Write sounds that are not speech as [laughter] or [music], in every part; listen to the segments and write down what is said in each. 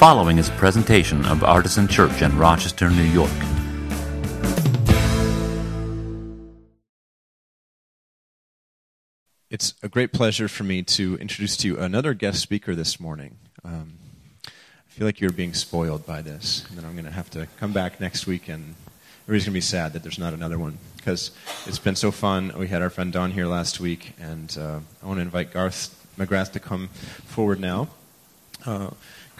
following is a presentation of Artisan Church in Rochester, New York. It's a great pleasure for me to introduce to you another guest speaker this morning. Um, I feel like you're being spoiled by this, and then I'm going to have to come back next week, and everybody's going to be sad that there's not another one because it's been so fun. We had our friend Don here last week, and uh, I want to invite Garth McGrath to come forward now. Uh,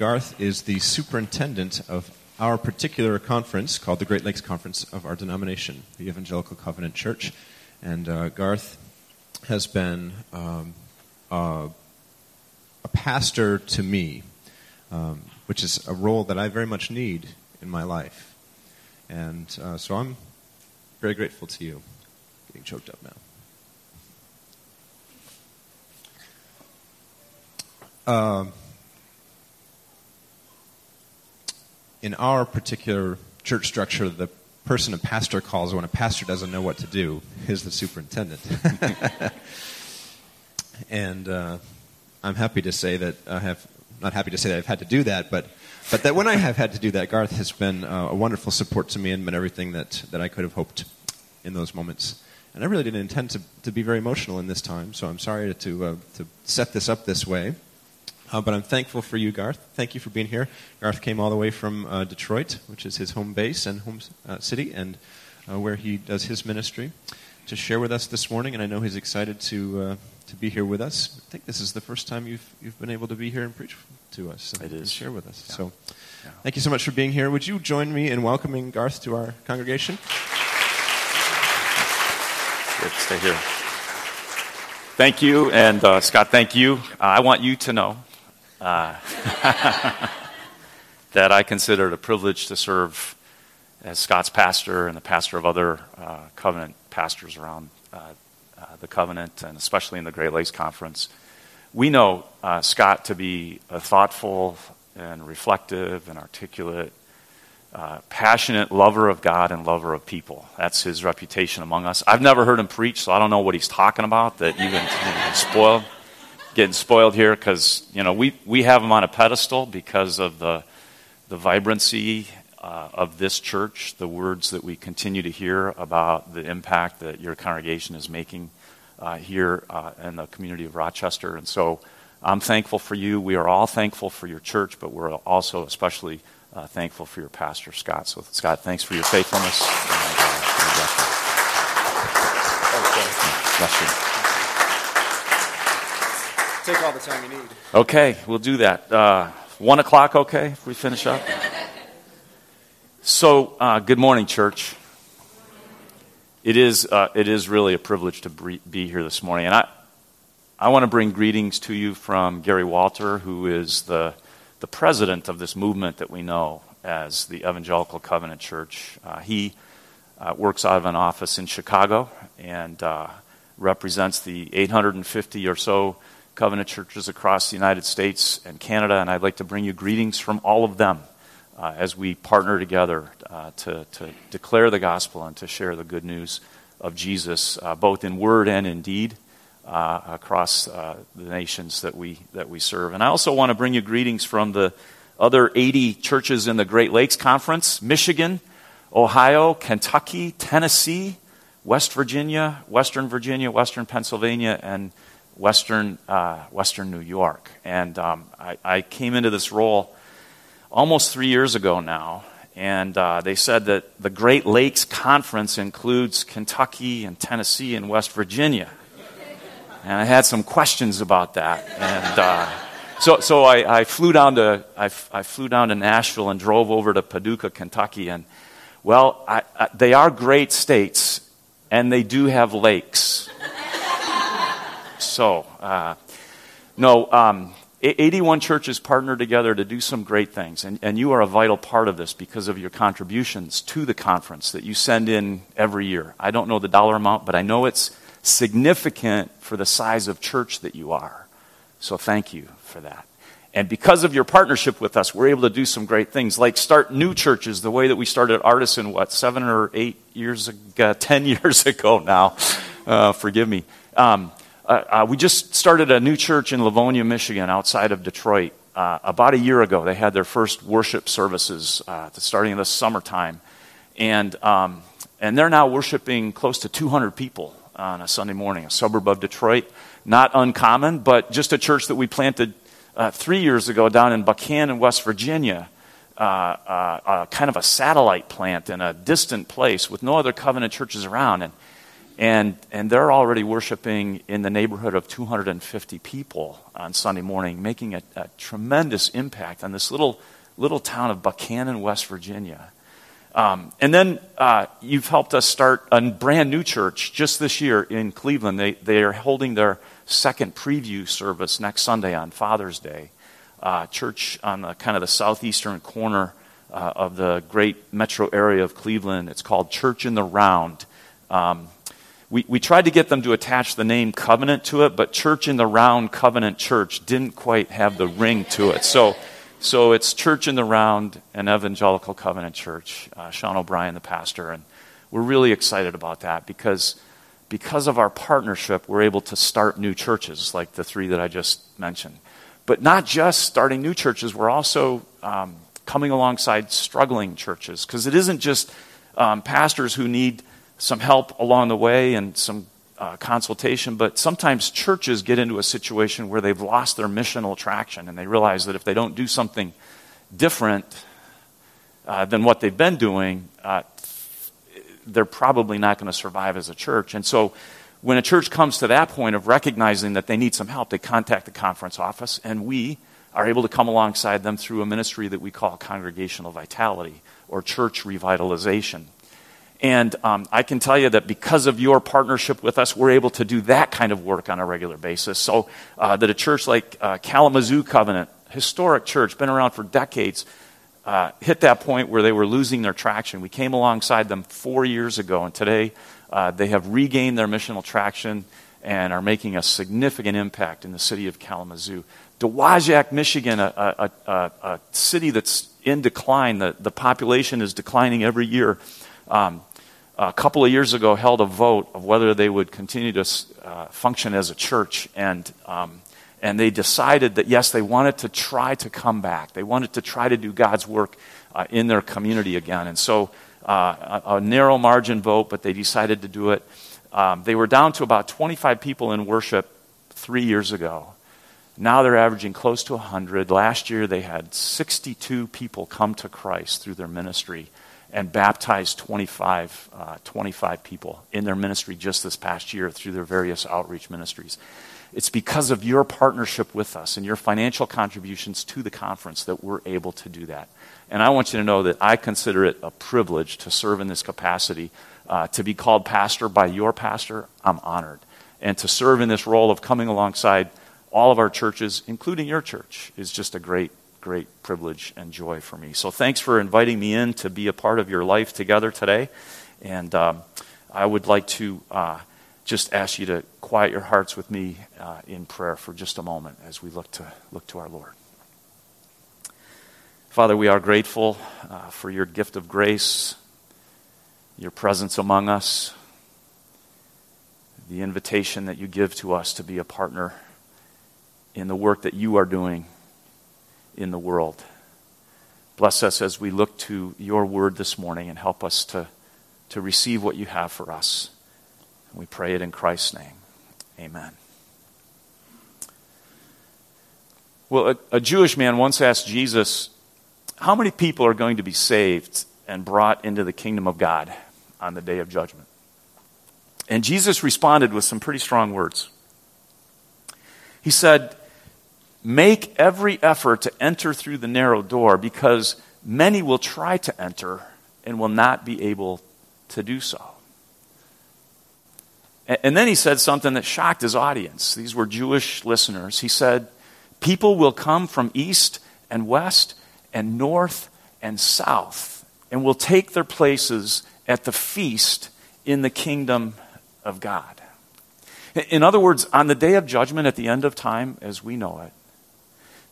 Garth is the superintendent of our particular conference called the Great Lakes Conference of our denomination, the Evangelical Covenant Church. And uh, Garth has been um, uh, a pastor to me, um, which is a role that I very much need in my life. And uh, so I'm very grateful to you. Getting choked up now. Um, in our particular church structure, the person a pastor calls when a pastor doesn't know what to do is the superintendent. [laughs] and uh, I'm happy to say that I have, not happy to say that I've had to do that, but, but that when I have had to do that, Garth has been uh, a wonderful support to me and been everything that, that I could have hoped in those moments. And I really didn't intend to, to be very emotional in this time, so I'm sorry to, uh, to set this up this way. Uh, but I'm thankful for you, Garth. Thank you for being here. Garth came all the way from uh, Detroit, which is his home base and home uh, city, and uh, where he does his ministry, to share with us this morning. And I know he's excited to uh, to be here with us. I think this is the first time you've you've been able to be here and preach to us. And, it is. And share with us. Yeah. So, yeah. thank you so much for being here. Would you join me in welcoming Garth to our congregation? Good. Stay here. Thank you, and uh, Scott. Thank you. I want you to know uh, [laughs] that I consider it a privilege to serve as Scott's pastor and the pastor of other uh, covenant pastors around uh, uh, the covenant and especially in the Great Lakes Conference. We know uh, Scott to be a thoughtful and reflective and articulate, uh, passionate lover of God and lover of people. That's his reputation among us. I've never heard him preach, so I don't know what he's talking about that even can spoil getting spoiled here because you know we, we have them on a pedestal because of the the vibrancy uh, of this church, the words that we continue to hear about the impact that your congregation is making uh, here uh, in the community of Rochester, and so I'm thankful for you. We are all thankful for your church, but we're also especially uh, thankful for your pastor Scott. So Scott, thanks for your faithfulness. And, uh, bless you. Take all the time you need. Okay, we'll do that. Uh, one o'clock, okay, if we finish up? So, uh, good morning, church. It is, uh, it is really a privilege to be here this morning. And I, I want to bring greetings to you from Gary Walter, who is the, the president of this movement that we know as the Evangelical Covenant Church. Uh, he uh, works out of an office in Chicago and uh, represents the 850 or so covenant churches across the United States and Canada, and I'd like to bring you greetings from all of them uh, as we partner together uh, to, to, declare the gospel and to share the good news of Jesus, uh, both in word and in deed. Uh, across uh, the nations that we that we serve, and I also want to bring you greetings from the other 80 churches in the Great Lakes Conference: Michigan, Ohio, Kentucky, Tennessee, West Virginia, Western Virginia, Western Pennsylvania, and Western, uh, Western New York. And um, I, I, came into this role almost three years ago now, and uh, they said that the Great Lakes Conference includes Kentucky and Tennessee and West Virginia. And I had some questions about that. And uh, so, so I, I, flew down to, I, I, flew down to Nashville and drove over to Paducah, Kentucky. And, well, I, they are great states, and they do have lakes. So, uh, no, um, 81 churches partner together to do some great things, and, and you are a vital part of this because of your contributions to the conference that you send in every year. I don't know the dollar amount, but I know it's significant for the size of church that you are. So thank you for that. And because of your partnership with us, we're able to do some great things, like start new churches the way that we started Artisan, what, seven or eight years ago, [laughs] ten years ago now. Uh, forgive me. Um, uh, uh, we just started a new church in Livonia, Michigan, outside of Detroit, uh, about a year ago, they had their first worship services uh, starting in the summertime. And, um, and they're now worshiping close to 200 people on a Sunday morning, a suburb of Detroit. Not uncommon, but just a church that we planted uh, three years ago down in Buckhannon, West Virginia. Uh, uh, kind of a satellite plant in a distant place with no other covenant churches around. And and, and they're already worshiping in the neighborhood of 250 people on Sunday morning, making a, a tremendous impact on this little, little town of Buckhannon, West Virginia. Um, and then uh, you've helped us start a brand new church just this year in Cleveland. They, they are holding their second preview service next Sunday on Father's Day. Uh, church on the kind of the southeastern corner uh, of the great metro area of Cleveland. It's called Church in the Round. Um, we, we tried to get them to attach the name covenant to it, but Church in the Round Covenant Church didn't quite have the ring to it. So, so it's Church in the Round and Evangelical Covenant Church. Uh, Sean O'Brien, the pastor, and we're really excited about that because because of our partnership, we're able to start new churches like the three that I just mentioned. But not just starting new churches, we're also um, coming alongside struggling churches because it isn't just um, pastors who need some help along the way and some uh, consultation, but sometimes churches get into a situation where they've lost their missional traction and they realize that if they don't do something different uh, than what they've been doing, uh, they're probably not going to survive as a church. And so when a church comes to that point of recognizing that they need some help, they contact the conference office, and we are able to come alongside them through a ministry that we call congregational vitality or church revitalization. And um, I can tell you that because of your partnership with us, we're able to do that kind of work on a regular basis. So uh, that a church like uh, Kalamazoo Covenant, historic church, been around for decades, uh, hit that point where they were losing their traction. We came alongside them four years ago, and today uh, they have regained their missional traction and are making a significant impact in the city of Kalamazoo. Dowagiac, Michigan, a, a, a, a city that's in decline, the, the population is declining every year. Um, a couple of years ago held a vote of whether they would continue to uh, function as a church, and um, and they decided that yes, they wanted to try to come back. They wanted to try to do God's work uh, in their community again, and so uh, a, a, narrow margin vote, but they decided to do it. Um, they were down to about 25 people in worship three years ago. Now they're averaging close to 100. Last year they had 62 people come to Christ through their ministry and baptized 25, uh, 25 people in their ministry just this past year through their various outreach ministries. It's because of your partnership with us and your financial contributions to the conference that we're able to do that. And I want you to know that I consider it a privilege to serve in this capacity. Uh, to be called pastor by your pastor, I'm honored. And to serve in this role of coming alongside all of our churches, including your church, is just a great great privilege and joy for me. So thanks for inviting me in to be a part of your life together today. And um, I would like to uh, just ask you to quiet your hearts with me uh, in prayer for just a moment as we look to look to our Lord. Father, we are grateful uh, for your gift of grace, your presence among us, the invitation that you give to us to be a partner in the work that you are doing in the world. Bless us as we look to your word this morning and help us to, to receive what you have for us. We pray it in Christ's name. Amen. Well, a, a, Jewish man once asked Jesus, How many people are going to be saved and brought into the kingdom of God on the day of judgment? And Jesus responded with some pretty strong words. He said, Make every effort to enter through the narrow door because many will try to enter and will not be able to do so. And then he said something that shocked his audience. These were Jewish listeners. He said, People will come from east and west and north and south and will take their places at the feast in the kingdom of God. In other words, on the day of judgment at the end of time, as we know it,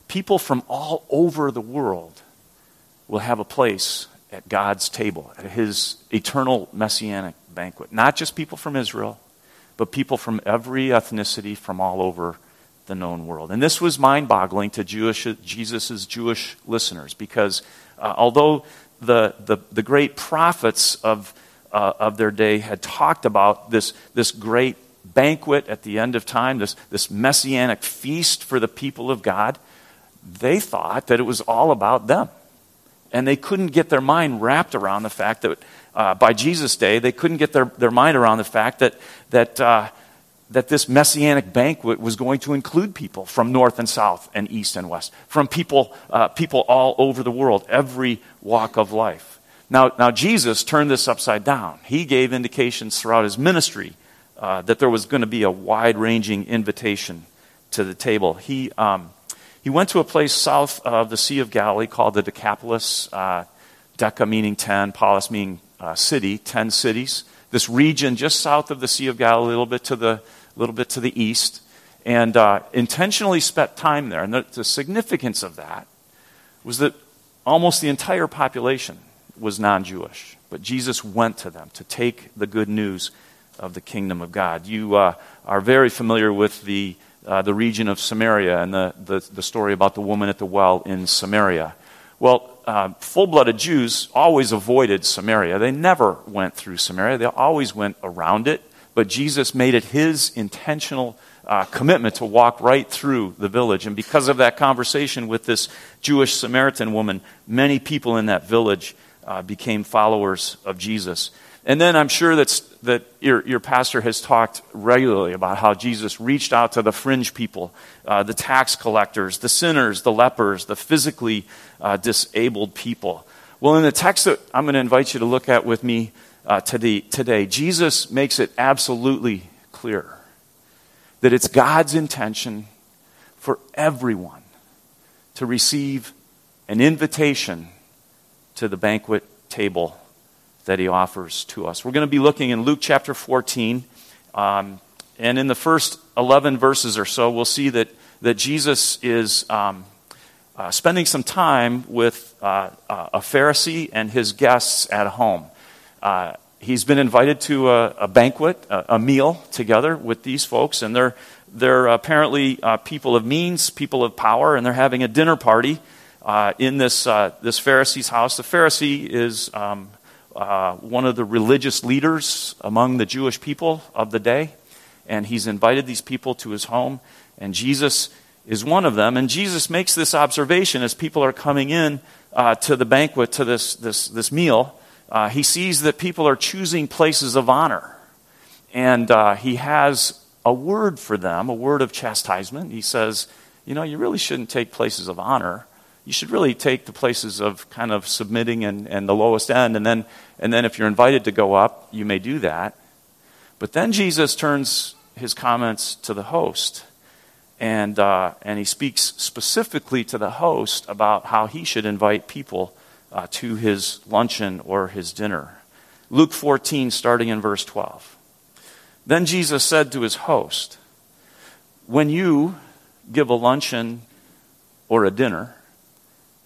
people from all over the world will have a place at God's table, at his eternal messianic banquet. Not just people from Israel, but people from every ethnicity from all over the known world. And this was mind boggling to Jewish, Jesus' Jewish listeners because uh, although the, the, the, great prophets of, uh, of their day had talked about this, this great banquet at the end of time, this, this messianic feast for the people of God, they thought that it was all about them. And they couldn't get their mind wrapped around the fact that uh, by Jesus' day, they couldn't get their, their mind around the fact that, that, uh, that this messianic banquet was going to include people from north and south and east and west, from people, uh, people all over the world, every walk of life. Now, now, Jesus turned this upside down. He gave indications throughout his ministry uh, that there was going to be a wide ranging invitation to the table. He, um, he went to a place south of the Sea of Galilee called the Decapolis, uh, Deca meaning ten, Polis meaning uh, city, ten cities. This region just south of the Sea of Galilee, a little bit to the, little bit to the east, and uh, intentionally spent time there. And the, the significance of that was that almost the entire population was non Jewish. But Jesus went to them to take the good news of the kingdom of God. You uh, are very familiar with the, uh, the region of Samaria and the, the, the, story about the woman at the well in Samaria. Well, uh, full blooded Jews always avoided Samaria. They never went through Samaria, they always went around it. But Jesus made it his intentional uh, commitment to walk right through the village. And because of that conversation with this Jewish Samaritan woman, many people in that village uh, became followers of Jesus. And then I'm sure that's, that your, your pastor has talked regularly about how Jesus reached out to the fringe people, uh, the tax collectors, the sinners, the lepers, the physically uh, disabled people. Well, in the text that I'm going to invite you to look at with me uh, today, today, Jesus makes it absolutely clear that it's God's intention for everyone to receive an invitation to the banquet table that he offers to us. We're going to be looking in Luke chapter 14. Um, and in the first 11 verses or so, we'll see that, that Jesus is um, uh, spending some time with uh, a Pharisee and his guests at home. Uh, he's been invited to a, a banquet, a, a, meal together with these folks, and they're, they're apparently uh, people of means, people of power, and they're having a dinner party uh, in this, uh, this Pharisee's house. The Pharisee is um, uh, one of the religious leaders among the Jewish people of the day, and he's invited these people to his home, and Jesus is one of them. And Jesus makes this observation as people are coming in uh, to the banquet, to this, this, this meal. Uh, he sees that people are choosing places of honor, and uh, he has a word for them, a word of chastisement. He says, You know, you really shouldn't take places of honor you should really take the places of kind of submitting and, and the lowest end. And then, and then if you're invited to go up, you may do that. But then Jesus turns his comments to the host. And, uh, and he speaks specifically to the host about how he should invite people uh, to his luncheon or his dinner. Luke 14, starting in verse 12. Then Jesus said to his host, When you give a luncheon or a dinner,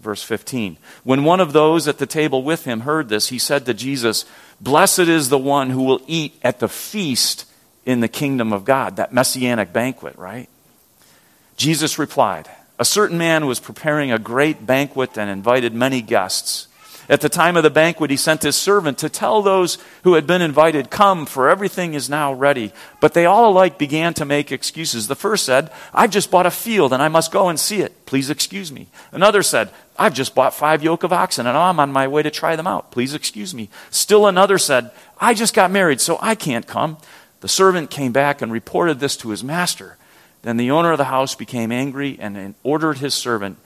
Verse 15. When one of those at the table with him heard this, he said to Jesus, Blessed is the one who will eat at the feast in the kingdom of God, that messianic banquet, right? Jesus replied, A certain man was preparing a great banquet and invited many guests. At the time of the banquet, he sent his servant to tell those who had been invited, Come, for everything is now ready. But they all alike began to make excuses. The first said, I've just bought a field and I must go and see it. Please excuse me. Another said, I've just bought five yoke of oxen and I'm on my way to try them out. Please excuse me. Still another said, I just got married, so I can't come. The servant came back and reported this to his master. Then the owner of the house became angry and ordered his servant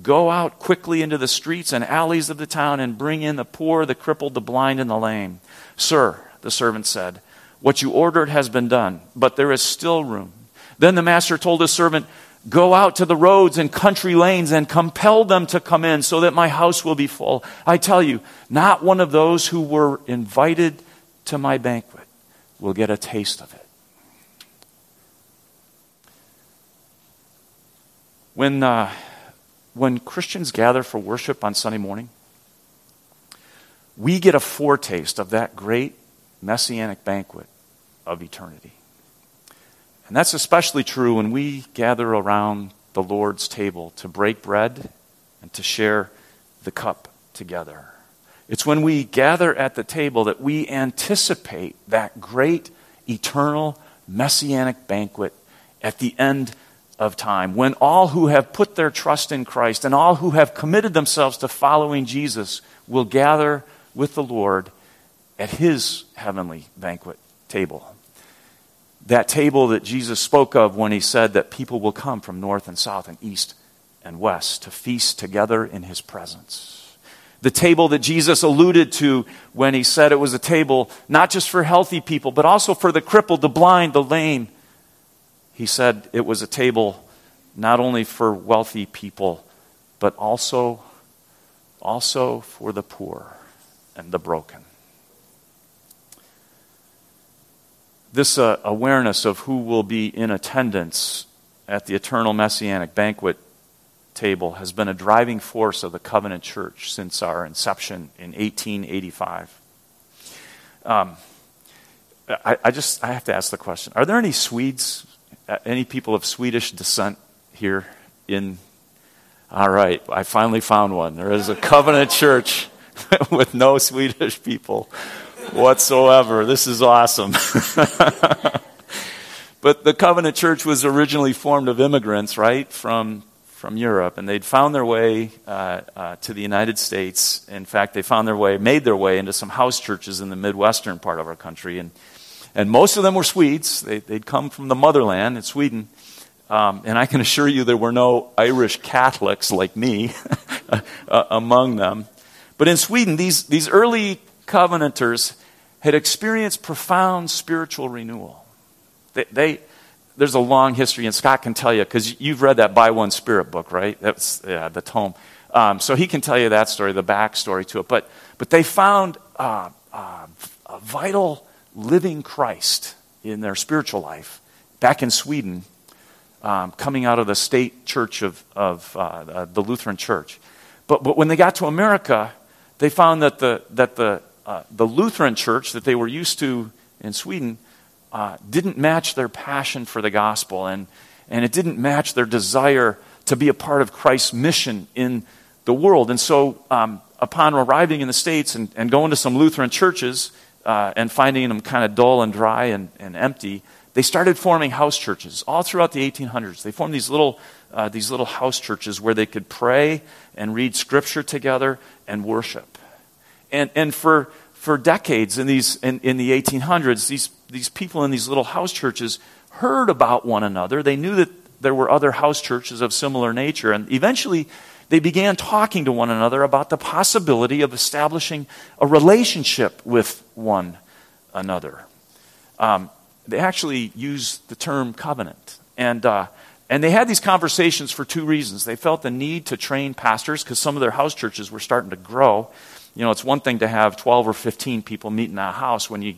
Go out quickly into the streets and alleys of the town and bring in the poor, the crippled, the blind, and the lame. Sir, the servant said, what you ordered has been done, but there is still room. Then the master told his servant, Go out to the roads and country lanes and compel them to come in so that my house will be full. I tell you, not one of those who were invited to my banquet will get a taste of it. When, uh, when Christians gather for worship on Sunday morning, we get a foretaste of that great messianic banquet of eternity. And that's especially true when we gather around the Lord's table to break bread and to share the cup together. It's when we gather at the table that we anticipate that great, eternal, messianic banquet at the end of time, when all who have put their trust in Christ and all who have committed themselves to following Jesus will gather with the Lord at his heavenly banquet table that table that Jesus spoke of when he said that people will come from north and south and east and west to feast together in his presence. The table that Jesus alluded to when he said it was a table not just for healthy people, but also for the crippled, the blind, the lame. He said it was a table not only for wealthy people, but also, also for the poor and the broken. this uh, awareness of who will be in attendance at the eternal messianic banquet table has been a driving force of the covenant church since our inception in 1885 um, I, I, just i have to ask the question are there any swedes any people of swedish descent here in all right i finally found one there is a covenant church [laughs] with no swedish people whatsoever. This is awesome. [laughs] but the Covenant Church was originally formed of immigrants, right, from, from Europe, and they'd found their way uh, uh, to the United States. In fact, they found their way, made their way into some house churches in the Midwestern part of our country. And, and most of them were Swedes. They, would come from the motherland in Sweden. Um, and I can assure you there were no Irish Catholics like me [laughs] among them. But in Sweden, these, these early Covenanters had experienced profound spiritual renewal. They, they, there's a long history, and Scott can tell you, because you've read that By One Spirit book, right? That's yeah, the tome. Um, so he can tell you that story, the backstory to it. But, but they found uh, uh, a vital, living Christ in their spiritual life back in Sweden, um, coming out of the state church of, of uh, the Lutheran church. But, but when they got to America, they found that the, that the uh, the Lutheran church that they were used to in Sweden uh, didn't match their passion for the gospel, and, and it didn't match their desire to be a part of Christ's mission in the world. And so, um, upon arriving in the States and, and going to some Lutheran churches uh, and finding them kind of dull and dry and, and empty, they started forming house churches all throughout the 1800s. They formed these little, uh, these little house churches where they could pray and read scripture together and worship. And, and for, for decades in, these, in, in the 1800s, these, these people in these little house churches heard about one another. They knew that there were other house churches of similar nature. And eventually, they began talking to one another about the possibility of establishing a relationship with one another. Um, they actually used the term covenant. And, uh, and they had these conversations for two reasons. They felt the need to train pastors because some of their house churches were starting to grow. You know, it's one thing to have 12 or 15 people meet in a house when you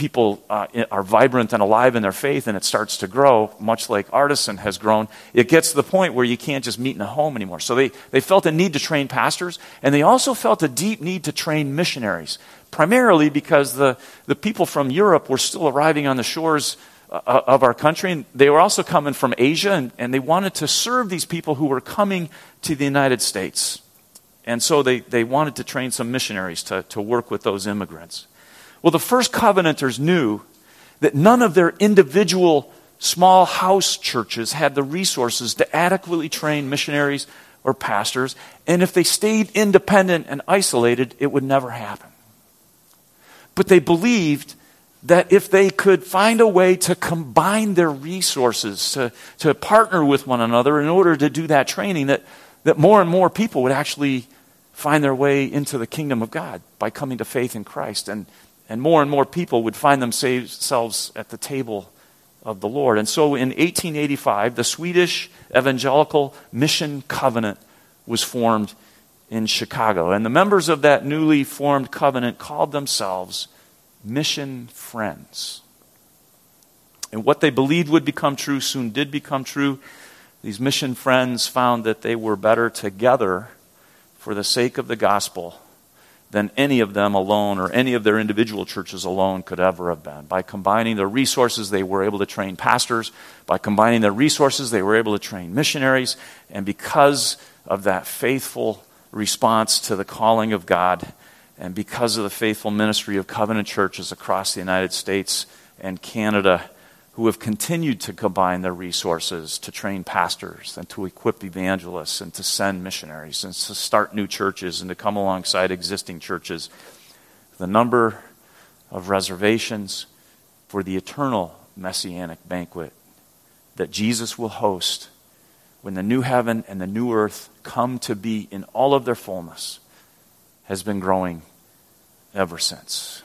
people uh, are vibrant and alive in their faith and it starts to grow, much like Artisan has grown, it gets to the point where you can't just meet in a home anymore. So they, they felt a need to train pastors, and they also felt a deep need to train missionaries, primarily because the, the people from Europe were still arriving on the shores uh, of our country, and they were also coming from Asia, and, and they wanted to serve these people who were coming to the United States. And so they, they wanted to train some missionaries to, to work with those immigrants. Well, the first Covenanters knew that none of their individual small house churches had the resources to adequately train missionaries or pastors, and if they stayed independent and isolated, it would never happen. But they believed that if they could find a way to combine their resources, to, to partner with one another in order to do that training, that that more and more people would actually find their way into the kingdom of God by coming to faith in Christ. And, and more and more people would find themselves at the table of the Lord. And so in 1885, the Swedish Evangelical Mission Covenant was formed in Chicago. And the members of that newly formed covenant called themselves Mission Friends. And what they believed would become true soon did become true. These mission friends found that they were better together for the sake of the gospel than any of them alone or any of their individual churches alone could ever have been. By combining their resources, they were able to train pastors. By combining their resources, they were able to train missionaries. And because of that faithful response to the calling of God, and because of the faithful ministry of covenant churches across the United States and Canada, who have continued to combine their resources to train pastors and to equip evangelists and to send missionaries and to start new churches and to come alongside existing churches. The number of reservations for the eternal messianic banquet that Jesus will host when the new heaven and the new earth come to be in all of their fullness has been growing ever since.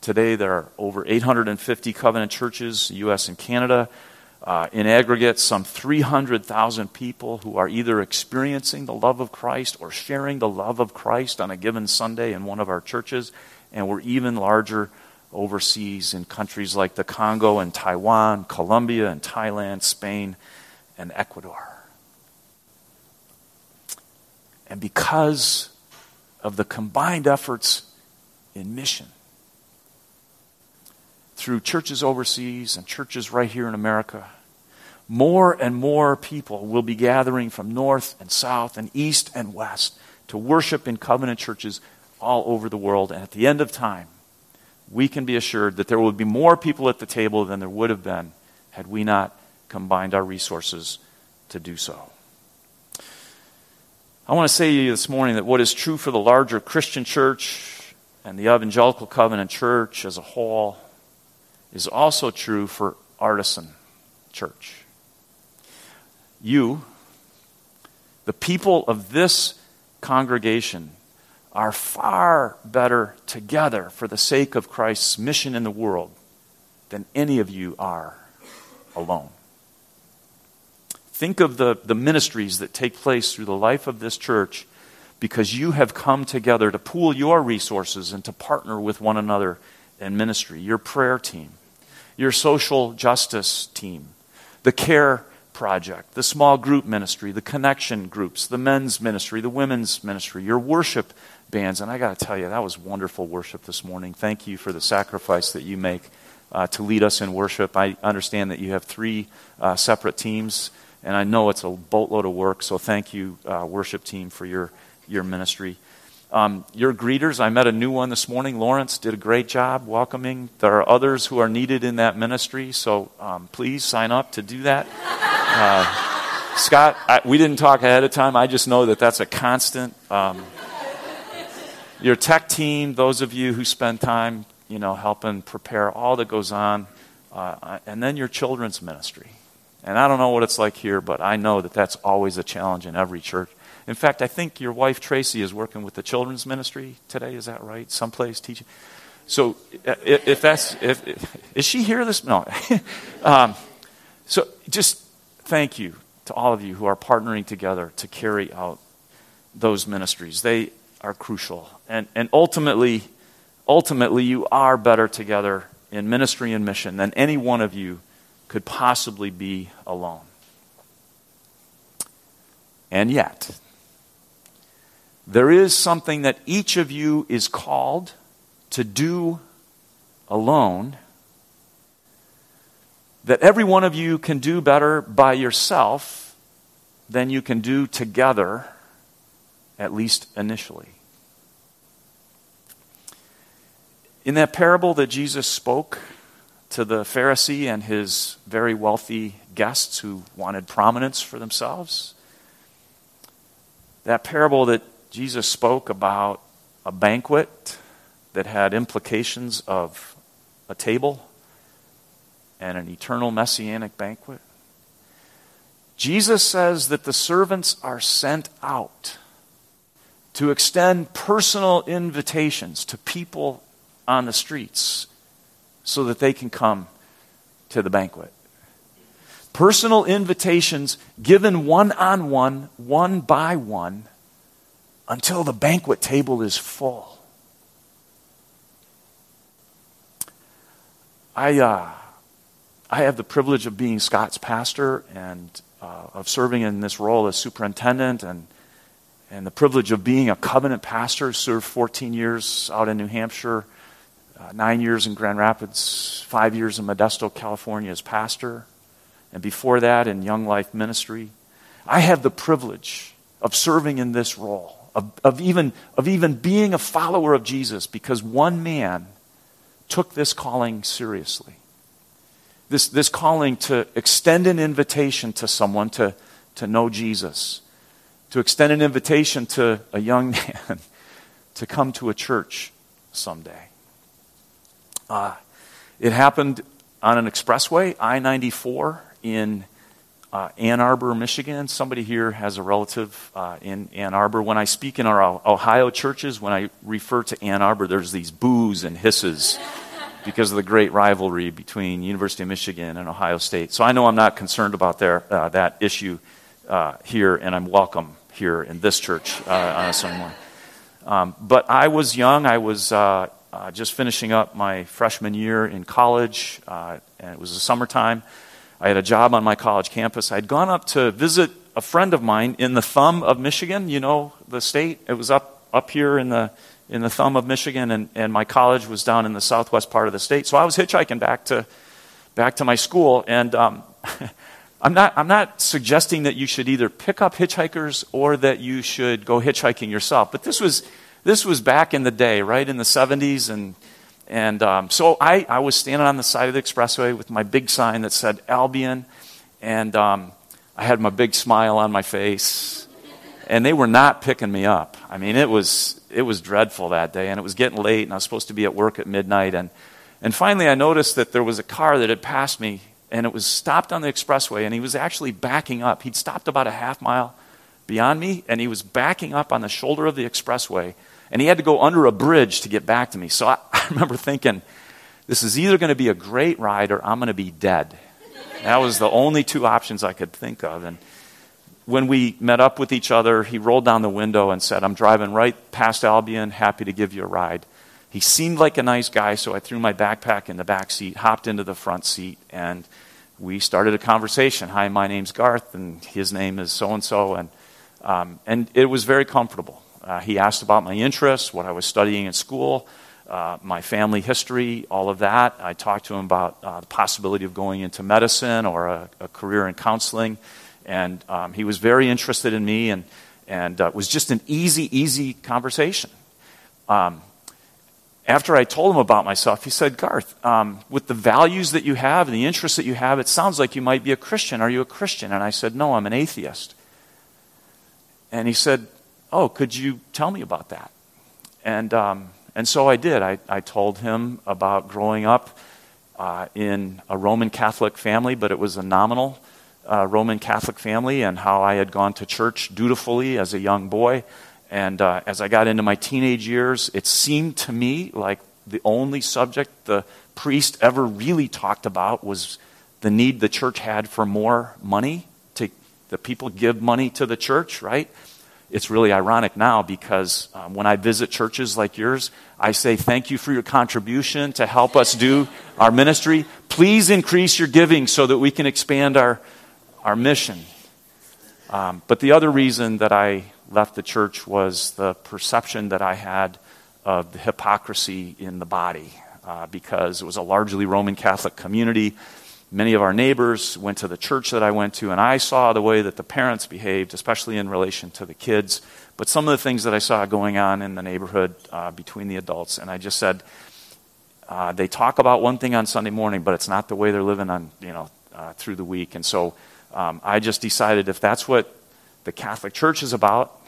Today, there are over 850 covenant churches, U.S. and Canada. Uh, in aggregate, some 300,000 people who are either experiencing the love of Christ or sharing the love of Christ on a given Sunday in one of our churches. And we're even larger overseas in countries like the Congo and Taiwan, Colombia and Thailand, Spain, and Ecuador. And because of the combined efforts in mission, through churches overseas and churches right here in America, more and more people will be gathering from north and south and east and west to worship in covenant churches all over the world. And at the end of time, we can be assured that there will be more people at the table than there would have been had we not combined our resources to do so. I want to say to you this morning that what is true for the larger Christian church and the evangelical covenant church as a whole is also true for Artisan Church. You, the people of this congregation, are far better together for the sake of Christ's mission in the world than any of you are alone. Think of the, the ministries that take place through the life of this church because you have come together to pool your resources and to partner with one another in ministry. Your prayer team, your social justice team, the care project, the small group ministry, the connection groups, the men's ministry, the women's ministry, your worship bands. And I got to tell you, that was wonderful worship this morning. Thank you for the sacrifice that you make uh, to lead us in worship. I understand that you have three uh, separate teams, and I know it's a boatload of work. So thank you, uh, worship team, for your, your ministry. Um, your greeters, I met a new one this morning. Lawrence did a great job welcoming. There are others who are needed in that ministry, so um, please sign up to do that. Uh, Scott, I, we didn't talk ahead of time. I just know that that's a constant. Um, your tech team, those of you who spend time, you know, helping prepare all that goes on, uh, and then your children's ministry. And I don't know what it's like here, but I know that that's always a challenge in every church. In fact, I think your wife Tracy is working with the children's ministry today. Is that right? Someplace teaching. So, if that's if, is she here this no? [laughs] um, so, just thank you to all of you who are partnering together to carry out those ministries. They are crucial, and and ultimately, ultimately, you are better together in ministry and mission than any one of you could possibly be alone. And yet, there is something that each of you is called to do alone that every one of you can do better by yourself than you can do together, at least initially. In that parable that Jesus spoke to the Pharisee and his very wealthy guests who wanted prominence for themselves, that parable that Jesus spoke about a banquet that had implications of a table and an eternal messianic banquet. Jesus says that the servants are sent out to extend personal invitations to people on the streets so that they can come to the banquet. Personal invitations given one on one, one by one, until the banquet table is full. I, uh, I have the privilege of being Scott's pastor and uh, of serving in this role as superintendent and, and the privilege of being a covenant pastor, served 14 years out in New Hampshire, uh, nine years in Grand Rapids, five years in Modesto, California as pastor, and before that in Young Life Ministry. I have the privilege of serving in this role, of, of, even, of even being a follower of Jesus because one man took this calling seriously. This, this calling to extend an invitation to someone to, to know Jesus, to extend an invitation to a young [laughs] man to come to a church someday. Uh, it happened on an expressway, I 94, in uh, Ann Arbor, Michigan. Somebody here has a relative uh, in Ann Arbor. When I speak in our Ohio churches, when I refer to Ann Arbor, there's these boos and hisses because of the great rivalry between University of Michigan and Ohio State. So I know I'm not concerned about their, uh, that issue uh, here, and I'm welcome here in this church uh, on a Sunday morning. Um, but I was young. I was uh, just finishing up my freshman year in college, and it was the summertime. I had a job on my college campus. I'd gone up to visit a friend of mine in the thumb of Michigan. You know the state. It was up up here in the in the thumb of Michigan, and, and my college was down in the southwest part of the state. So I was hitchhiking back to, back to my school, and um, [laughs] I'm, not, I'm not suggesting that you should either pick up hitchhikers or that you should go hitchhiking yourself. But this was, this was back in the day, right, in the 70s, and, and um, so I, I was standing on the side of the expressway with my big sign that said Albion, and um, I had my big smile on my face, and they were not picking me up. I mean, it was it was dreadful that day, and it was getting late, and I was supposed to be at work at midnight. And, and finally, I noticed that there was a car that had passed me, and it was stopped on the expressway, and he was actually backing up. He'd stopped about a half mile beyond me, and he was backing up on the shoulder of the expressway, and he had to go under a bridge to get back to me. So I, [laughs] I remember thinking, this is either going to be a great ride or I'm going to be dead. That was the only two options I could think of. And when we met up with each other, he rolled down the window and said, I'm driving right past Albion, happy to give you a ride. He seemed like a nice guy, so I threw my backpack in the back seat, hopped into the front seat, and we started a conversation. Hi, my name's Garth, and his name is so and so, and um, and it was very comfortable. Uh, he asked about my interests, what I was studying in school, uh, my family history, all of that. I talked to him about uh, the possibility of going into medicine or a, a career in counseling. And um, he was very interested in me, and, and uh, it was just an easy, easy conversation. Um, after I told him about myself, he said, Garth, um, with the values that you have and the interests that you have, it sounds like you might be a Christian. Are you a Christian? And I said, No, I'm an atheist. And he said, Oh, could you tell me about that? And, um, and so I did. I, I told him about growing up uh, in a Roman Catholic family, but it was a nominal uh, Roman Catholic family and how I had gone to church dutifully as a young boy. And uh, as I got into my teenage years, it seemed to me like the only subject the priest ever really talked about was the need the church had for more money to the people give money to the church, right? It's really ironic now because um, when I visit churches like yours, I say, Thank you for your contribution to help us do our ministry. Please increase your giving so that we can expand our our mission. Um, but the other reason that I left the church was the perception that I had of the hypocrisy in the body, uh, because it was a largely Roman Catholic community. Many of our neighbors went to the church that I went to, and I saw the way that the parents behaved, especially in relation to the kids. But some of the things that I saw going on in the neighborhood uh, between the adults, and I just said, uh, they talk about one thing on Sunday morning, but it's not the way they're living on, you know, uh, through the week. And so um, I just decided if that's what the Catholic Church is about,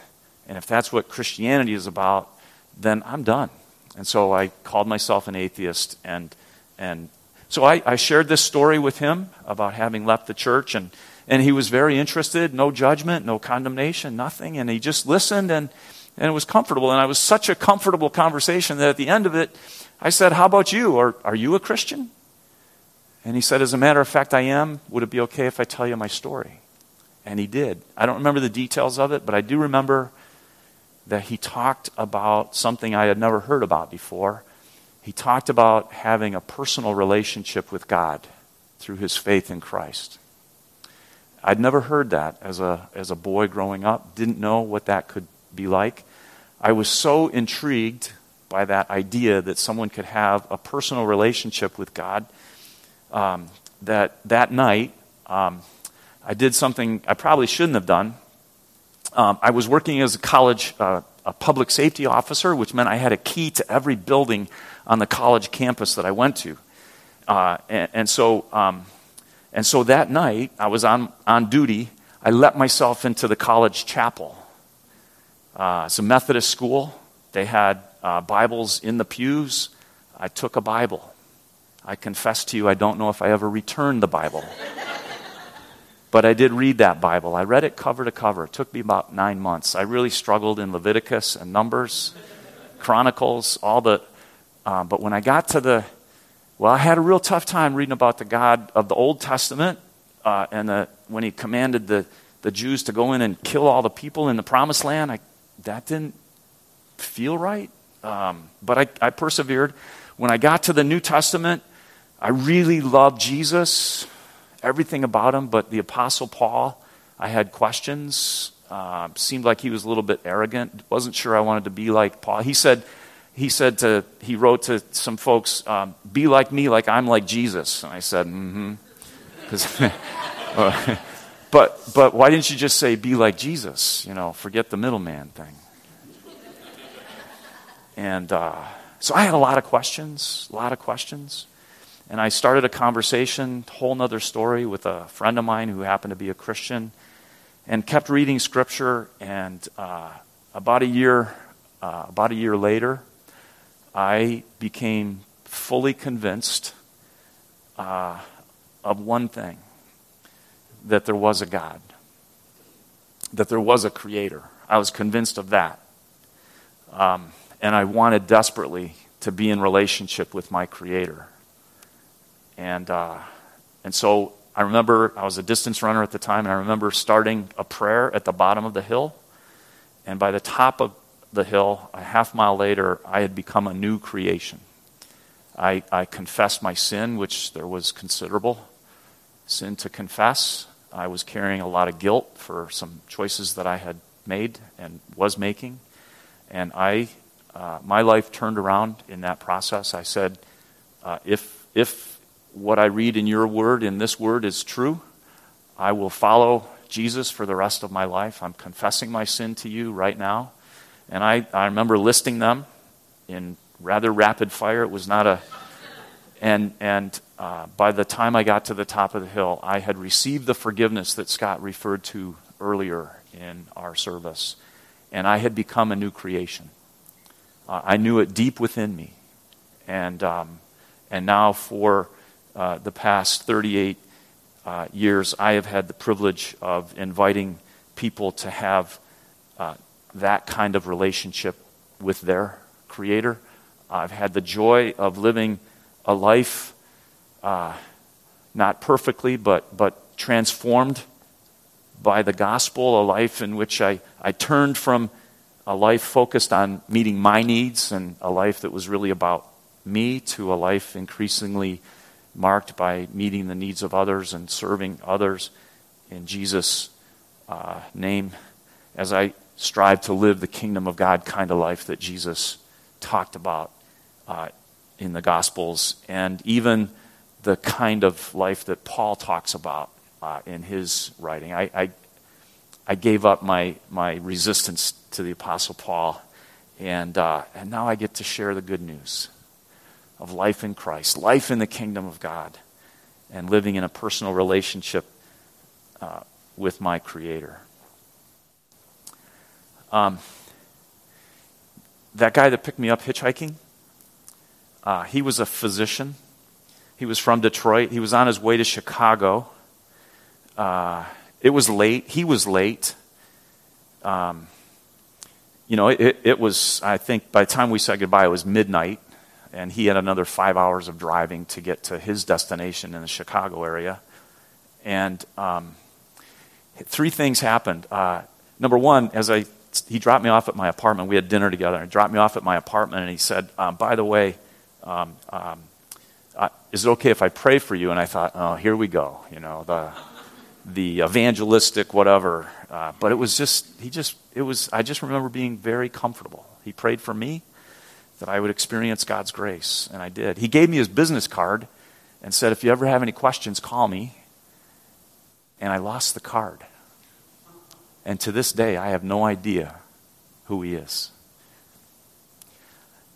and if that's what Christianity is about, then I'm done. And so I called myself an atheist. And, and so I, I shared this story with him about having left the church. And, and he was very interested no judgment, no condemnation, nothing. And he just listened, and, and it was comfortable. And it was such a comfortable conversation that at the end of it, I said, How about you? Or, are you a Christian? And he said, As a matter of fact, I am. Would it be okay if I tell you my story? And he did. I don't remember the details of it, but I do remember that he talked about something I had never heard about before. He talked about having a personal relationship with God through his faith in Christ. I'd never heard that as a, as a boy growing up, didn't know what that could be like. I was so intrigued by that idea that someone could have a personal relationship with God um, that that night um, I did something I probably shouldn't have done. Um, I was working as a college uh, a public safety officer, which meant I had a key to every building on the college campus that I went to. Uh, and, and, so, um, and so that night, I was on, on duty. I let myself into the college chapel. Uh, it's a Methodist school. They had uh, Bibles in the pews. I took a Bible. I confess to you, I don't know if I ever returned the Bible. [laughs] but I did read that Bible. I read it cover to cover. It took me about nine months. I really struggled in Leviticus and Numbers, Chronicles, all the. Uh, but when I got to the. Well, I had a real tough time reading about the God of the Old Testament uh, and the, when he commanded the, the Jews to go in and kill all the people in the promised land. I, that didn't feel right. Um, but I, I persevered. When I got to the New Testament, I really loved Jesus, everything about him, but the Apostle Paul, I had questions. Uh, seemed like he was a little bit arrogant. Wasn't sure I wanted to be like Paul. He said, he said to, he wrote to some folks, um, be like me, like I'm like Jesus. And I said, mm-hmm. uh, [laughs] [laughs] but, but why didn't you just say, be like Jesus? You know, forget the middleman thing. And uh, so I had a lot of questions, a lot of questions. And I started a conversation, whole nother story, with a friend of mine who happened to be a Christian, and kept reading scripture. And uh, about a year, uh, about a year later, I became fully convinced uh, of one thing: that there was a God, that there was a Creator. I was convinced of that, um, and I wanted desperately to be in relationship with my Creator. And, uh, and so I remember I was a distance runner at the time, and I remember starting a prayer at the bottom of the hill. And by the top of the hill, a half mile later, I had become a new creation. I, I confessed my sin, which there was considerable sin to confess. I was carrying a lot of guilt for some choices that I had made and was making. And I, uh, my life turned around in that process. I said, uh, if, if what I read in your word, in this word, is true. I will follow Jesus for the rest of my life. I'm confessing my sin to you right now. And I, I remember listing them in rather rapid fire. It was not a. And, and uh, by the time I got to the top of the hill, I had received the forgiveness that Scott referred to earlier in our service. And I had become a new creation. Uh, I knew it deep within me. And, um, and now, for uh, the past 38 uh, years, I have had the privilege of inviting people to have uh, that kind of relationship with their Creator. I've had the joy of living a life, uh, not perfectly, but, but transformed by the gospel, a life in which I, I turned from a life focused on meeting my needs and a life that was really about me to a life increasingly marked by meeting the needs of others and serving others in Jesus' uh, name as I strive to live the kingdom of God kind of life that Jesus talked about uh, in the Gospels, and even the kind of life that Paul talks about uh, in his writing. I, I, I, gave up my, my resistance to the Apostle Paul, and, uh, and now I get to share the good news of life in Christ, life in the kingdom of God, and living in a personal relationship uh, with my Creator. Um, that guy that picked me up hitchhiking, uh, he was a physician. He was from Detroit. He was on his way to Chicago. Uh, it was late. He was late. Um, you know, it, it was, I think, by the time we said goodbye, it was midnight and he had another five hours of driving to get to his destination in the Chicago area. And um, three things happened. Uh, number one, as I he dropped me off at my apartment. We had dinner together. He dropped me off at my apartment, and he said, um, "By the way, um, um, uh, is it okay if I pray for you?" And I thought, "Oh, here we go." You know the the evangelistic whatever. Uh, but it was just he just it was. I just remember being very comfortable. He prayed for me that I would experience God's grace, and I did. He gave me his business card and said, "If you ever have any questions, call me." And I lost the card. And to this day, I have no idea who he is.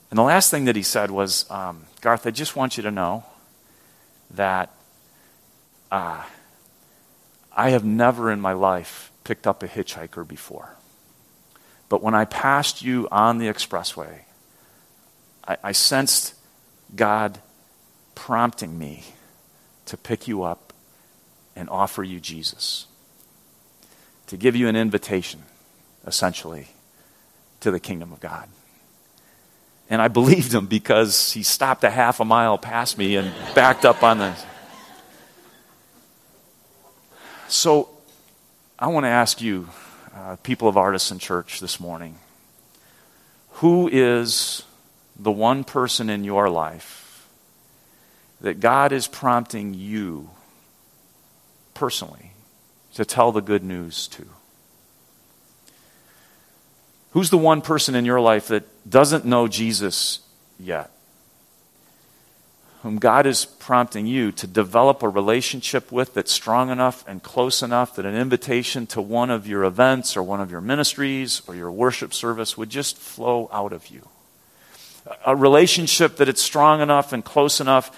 And the last thing that he said was, um, Garth, I just want you to know that uh, I have never in my life picked up a hitchhiker before. But when I passed you on the expressway, I, I sensed God prompting me to pick you up and offer you Jesus to give you an invitation, essentially, to the kingdom of God. And I believed him because he stopped a half a mile past me and backed up on the. So I want to ask you, uh, people of Artisan Church, this morning who is the one person in your life that God is prompting you personally to tell the good news to? Who's the one person in your life that doesn't know Jesus yet? Whom God is prompting you to develop a relationship with that's strong enough and close enough that an invitation to one of your events or one of your ministries or your worship service would just flow out of you. A relationship that it's strong enough and close enough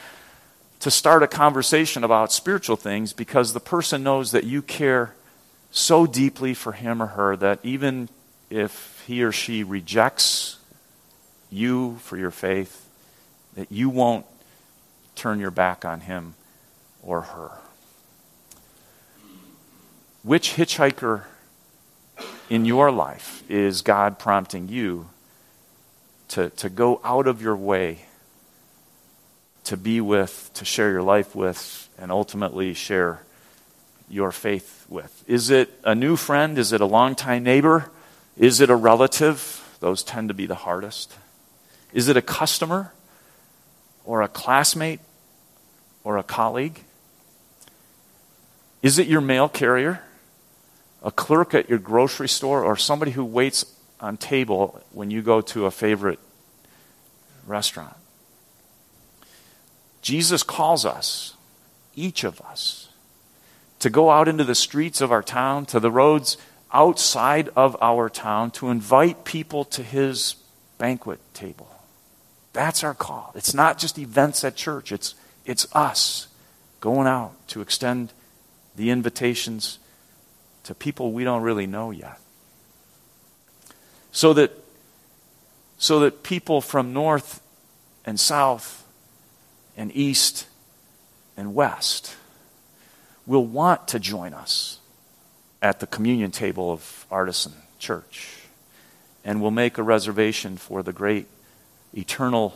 to start a conversation about spiritual things because the person knows that you care so deeply for him or her that even if he or she rejects you for your faith, that you won't turn your back on him or her. Which hitchhiker in your life is God prompting you to, to go out of your way to be with, to share your life with, and ultimately share your faith with? Is it a new friend? Is it a longtime neighbor? Is it a relative? Those tend to be the hardest. Is it a customer or a classmate or a colleague? Is it your mail carrier, a clerk at your grocery store, or somebody who waits on table when you go to a favorite restaurant? Jesus calls us, each of us, to go out into the streets of our town, to the roads outside of our town, to invite people to his banquet table. That's our call. It's not just events at church, it's, it's us going out to extend the invitations to people we don't really know yet. So that, so that people from north and south and east and west will want to join us at the communion table of Artisan Church and will make a reservation for the great eternal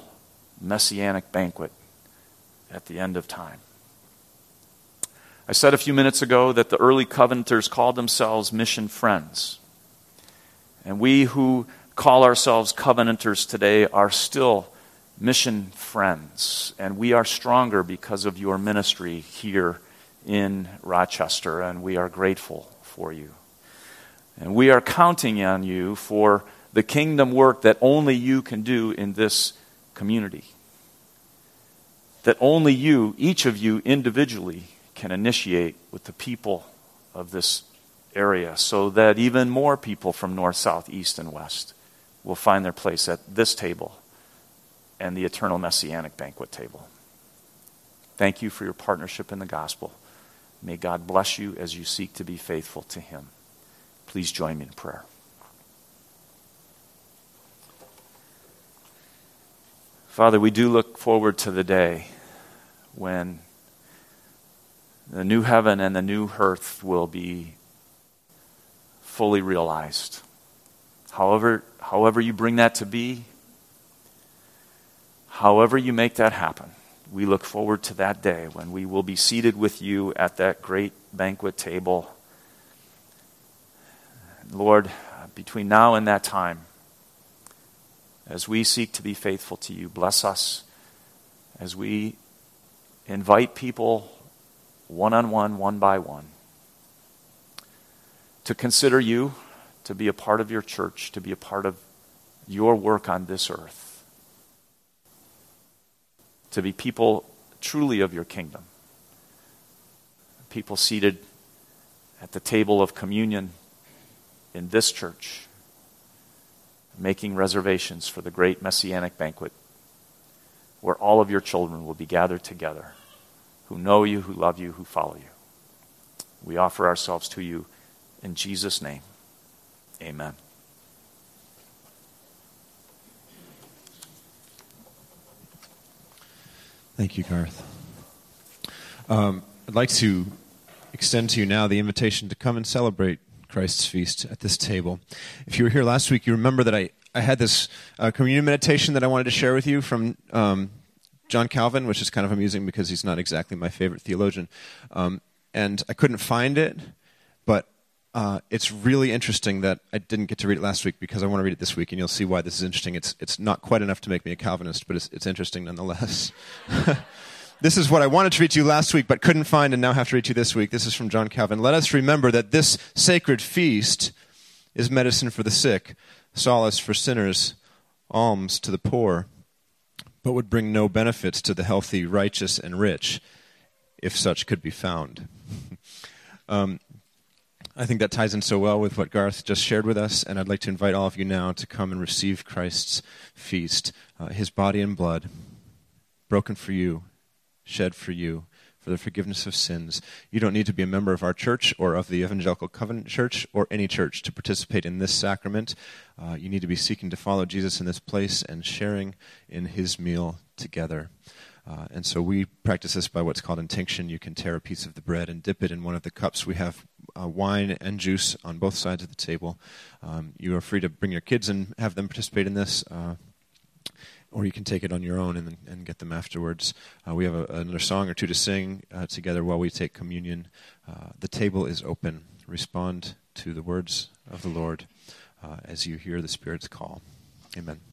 messianic banquet at the end of time. I said a few minutes ago that the early covenanters called themselves mission friends. And we who call ourselves covenanters today are still mission friends, and we are stronger because of your ministry here in Rochester, and we are grateful for you. And we are counting on you for the kingdom work that only you can do in this community. That only you, each of you individually, can initiate with the people of this area so that even more people from north, south, east, and west will find their place at this table and the eternal messianic banquet table. Thank you for your partnership in the gospel. May God bless you as you seek to be faithful to Him. Please join me in prayer. Father, we do look forward to the day when the new heaven and the new earth will be fully realized. However, however you bring that to be, however you make that happen, we look forward to that day when we will be seated with you at that great banquet table. Lord, between now and that time, as we seek to be faithful to you, bless us as we invite people one on one, one by one, to consider you, to be a part of your church, to be a part of your work on this earth, to be people truly of your kingdom, people seated at the table of communion in this church, making reservations for the great messianic banquet where all of your children will be gathered together who know you, who love you, who follow you. We offer ourselves to you in Jesus' name. Amen. Thank you, Garth. Um, I'd like to extend to you now the invitation to come and celebrate Christ's feast at this table. If you were here last week, you remember that I, I had this uh, communion meditation that I wanted to share with you from um, John Calvin, which is kind of amusing because he's not exactly my favorite theologian. Um, and I couldn't find it, but uh, it's really interesting that I didn't get to read it last week because I want to read it this week, and you'll see why this is interesting. It's, it's not quite enough to make me a Calvinist, but it's, it's interesting nonetheless. [laughs] this is what I wanted to read to you last week, but couldn't find, and now have to read to you this week. This is from John Calvin. Let us remember that this sacred feast is medicine for the sick, solace for sinners, alms to the poor, but would bring no benefits to the healthy, righteous, and rich, if such could be found. [laughs] um, I think that ties in so well with what Garth just shared with us, and I'd like to invite all of you now to come and receive Christ's feast, uh, his body and blood, broken for you, shed for you, for the forgiveness of sins. You don't need to be a member of our church or of the Evangelical Covenant Church or any church to participate in this sacrament. Uh, you need to be seeking to follow Jesus in this place and sharing in his meal together. Uh, and so we practice this by what's called intinction. You can tear a piece of the bread and dip it in one of the cups. We have uh, wine and juice on both sides of the table. Um, you are free to bring your kids and have them participate in this. Uh, or you can take it on your own and, and get them afterwards. Uh, we have a, another song or two to sing uh, together while we take communion. Uh, the table is open. Respond to the words of the Lord as you hear the Spirit's call. Amen.